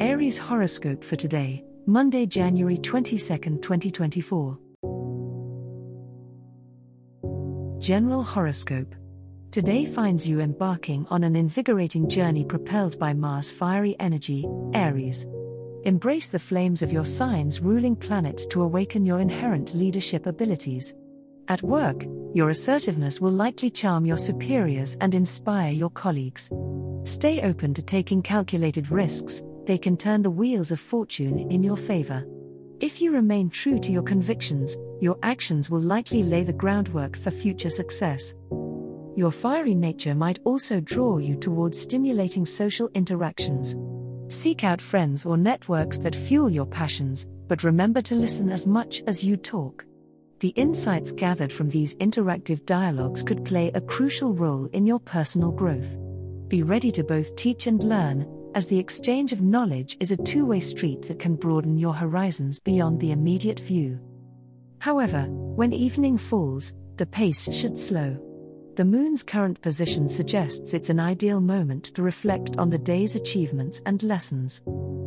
Aries horoscope for today, Monday, January 22nd, 2024. General horoscope. Today finds you embarking on an invigorating journey propelled by Mars' fiery energy, Aries. Embrace the flames of your sign's ruling planet to awaken your inherent leadership abilities. At work, your assertiveness will likely charm your superiors and inspire your colleagues. Stay open to taking calculated risks, they can turn the wheels of fortune in your favor. If you remain true to your convictions, your actions will likely lay the groundwork for future success. Your fiery nature might also draw you towards stimulating social interactions. Seek out friends or networks that fuel your passions, but remember to listen as much as you talk. The insights gathered from these interactive dialogues could play a crucial role in your personal growth. Be ready to both teach and learn, as the exchange of knowledge is a two way street that can broaden your horizons beyond the immediate view. However, when evening falls, the pace should slow. The moon's current position suggests it's an ideal moment to reflect on the day's achievements and lessons.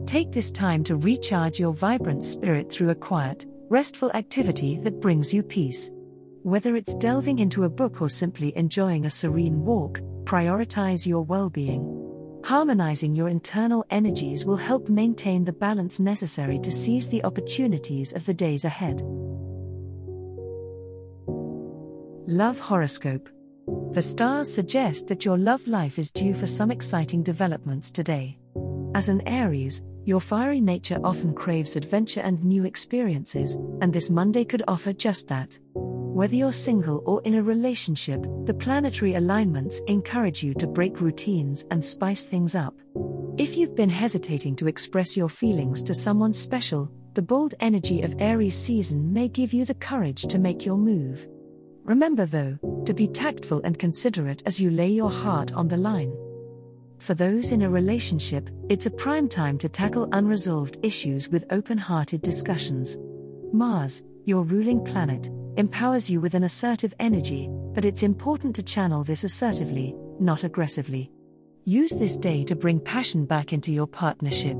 Take this time to recharge your vibrant spirit through a quiet, restful activity that brings you peace. Whether it's delving into a book or simply enjoying a serene walk, prioritize your well being. Harmonizing your internal energies will help maintain the balance necessary to seize the opportunities of the days ahead. Love Horoscope The stars suggest that your love life is due for some exciting developments today. As an Aries, your fiery nature often craves adventure and new experiences, and this Monday could offer just that. Whether you're single or in a relationship, the planetary alignments encourage you to break routines and spice things up. If you've been hesitating to express your feelings to someone special, the bold energy of Aries season may give you the courage to make your move. Remember, though, to be tactful and considerate as you lay your heart on the line. For those in a relationship, it's a prime time to tackle unresolved issues with open hearted discussions. Mars, your ruling planet, empowers you with an assertive energy, but it's important to channel this assertively, not aggressively. Use this day to bring passion back into your partnership.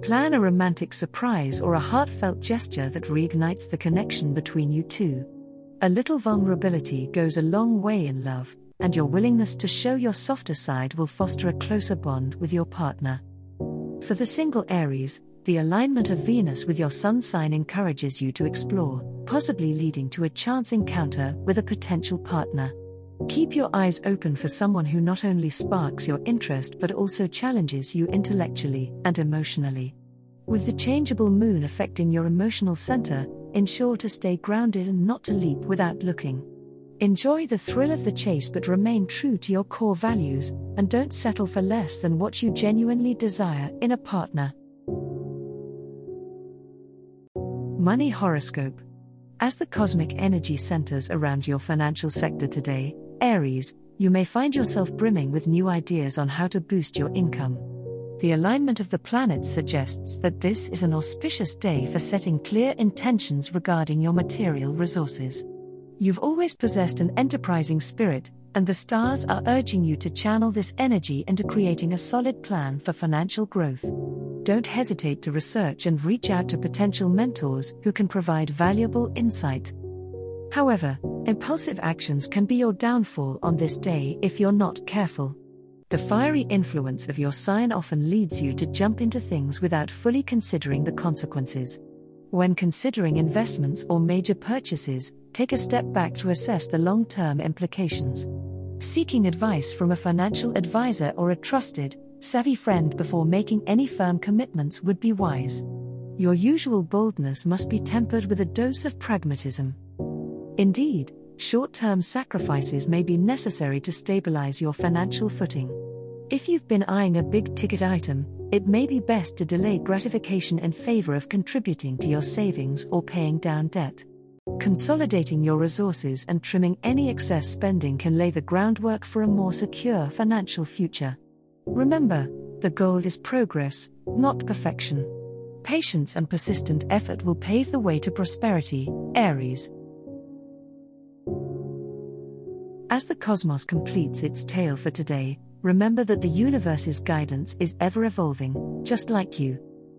Plan a romantic surprise or a heartfelt gesture that reignites the connection between you two. A little vulnerability goes a long way in love, and your willingness to show your softer side will foster a closer bond with your partner. For the single Aries, the alignment of Venus with your sun sign encourages you to explore, possibly leading to a chance encounter with a potential partner. Keep your eyes open for someone who not only sparks your interest but also challenges you intellectually and emotionally. With the changeable moon affecting your emotional center, ensure to stay grounded and not to leap without looking. Enjoy the thrill of the chase but remain true to your core values, and don't settle for less than what you genuinely desire in a partner. Money Horoscope As the cosmic energy centers around your financial sector today, Aries, you may find yourself brimming with new ideas on how to boost your income. The alignment of the planets suggests that this is an auspicious day for setting clear intentions regarding your material resources. You've always possessed an enterprising spirit, and the stars are urging you to channel this energy into creating a solid plan for financial growth don't hesitate to research and reach out to potential mentors who can provide valuable insight. However, impulsive actions can be your downfall on this day if you're not careful. The fiery influence of your sign often leads you to jump into things without fully considering the consequences. When considering investments or major purchases, take a step back to assess the long term implications. Seeking advice from a financial advisor or a trusted, savvy friend before making any firm commitments would be wise. Your usual boldness must be tempered with a dose of pragmatism. Indeed, short term sacrifices may be necessary to stabilize your financial footing. If you've been eyeing a big ticket item, it may be best to delay gratification in favor of contributing to your savings or paying down debt. Consolidating your resources and trimming any excess spending can lay the groundwork for a more secure financial future. Remember, the goal is progress, not perfection. Patience and persistent effort will pave the way to prosperity, Aries. As the cosmos completes its tale for today, remember that the universe's guidance is ever evolving, just like you.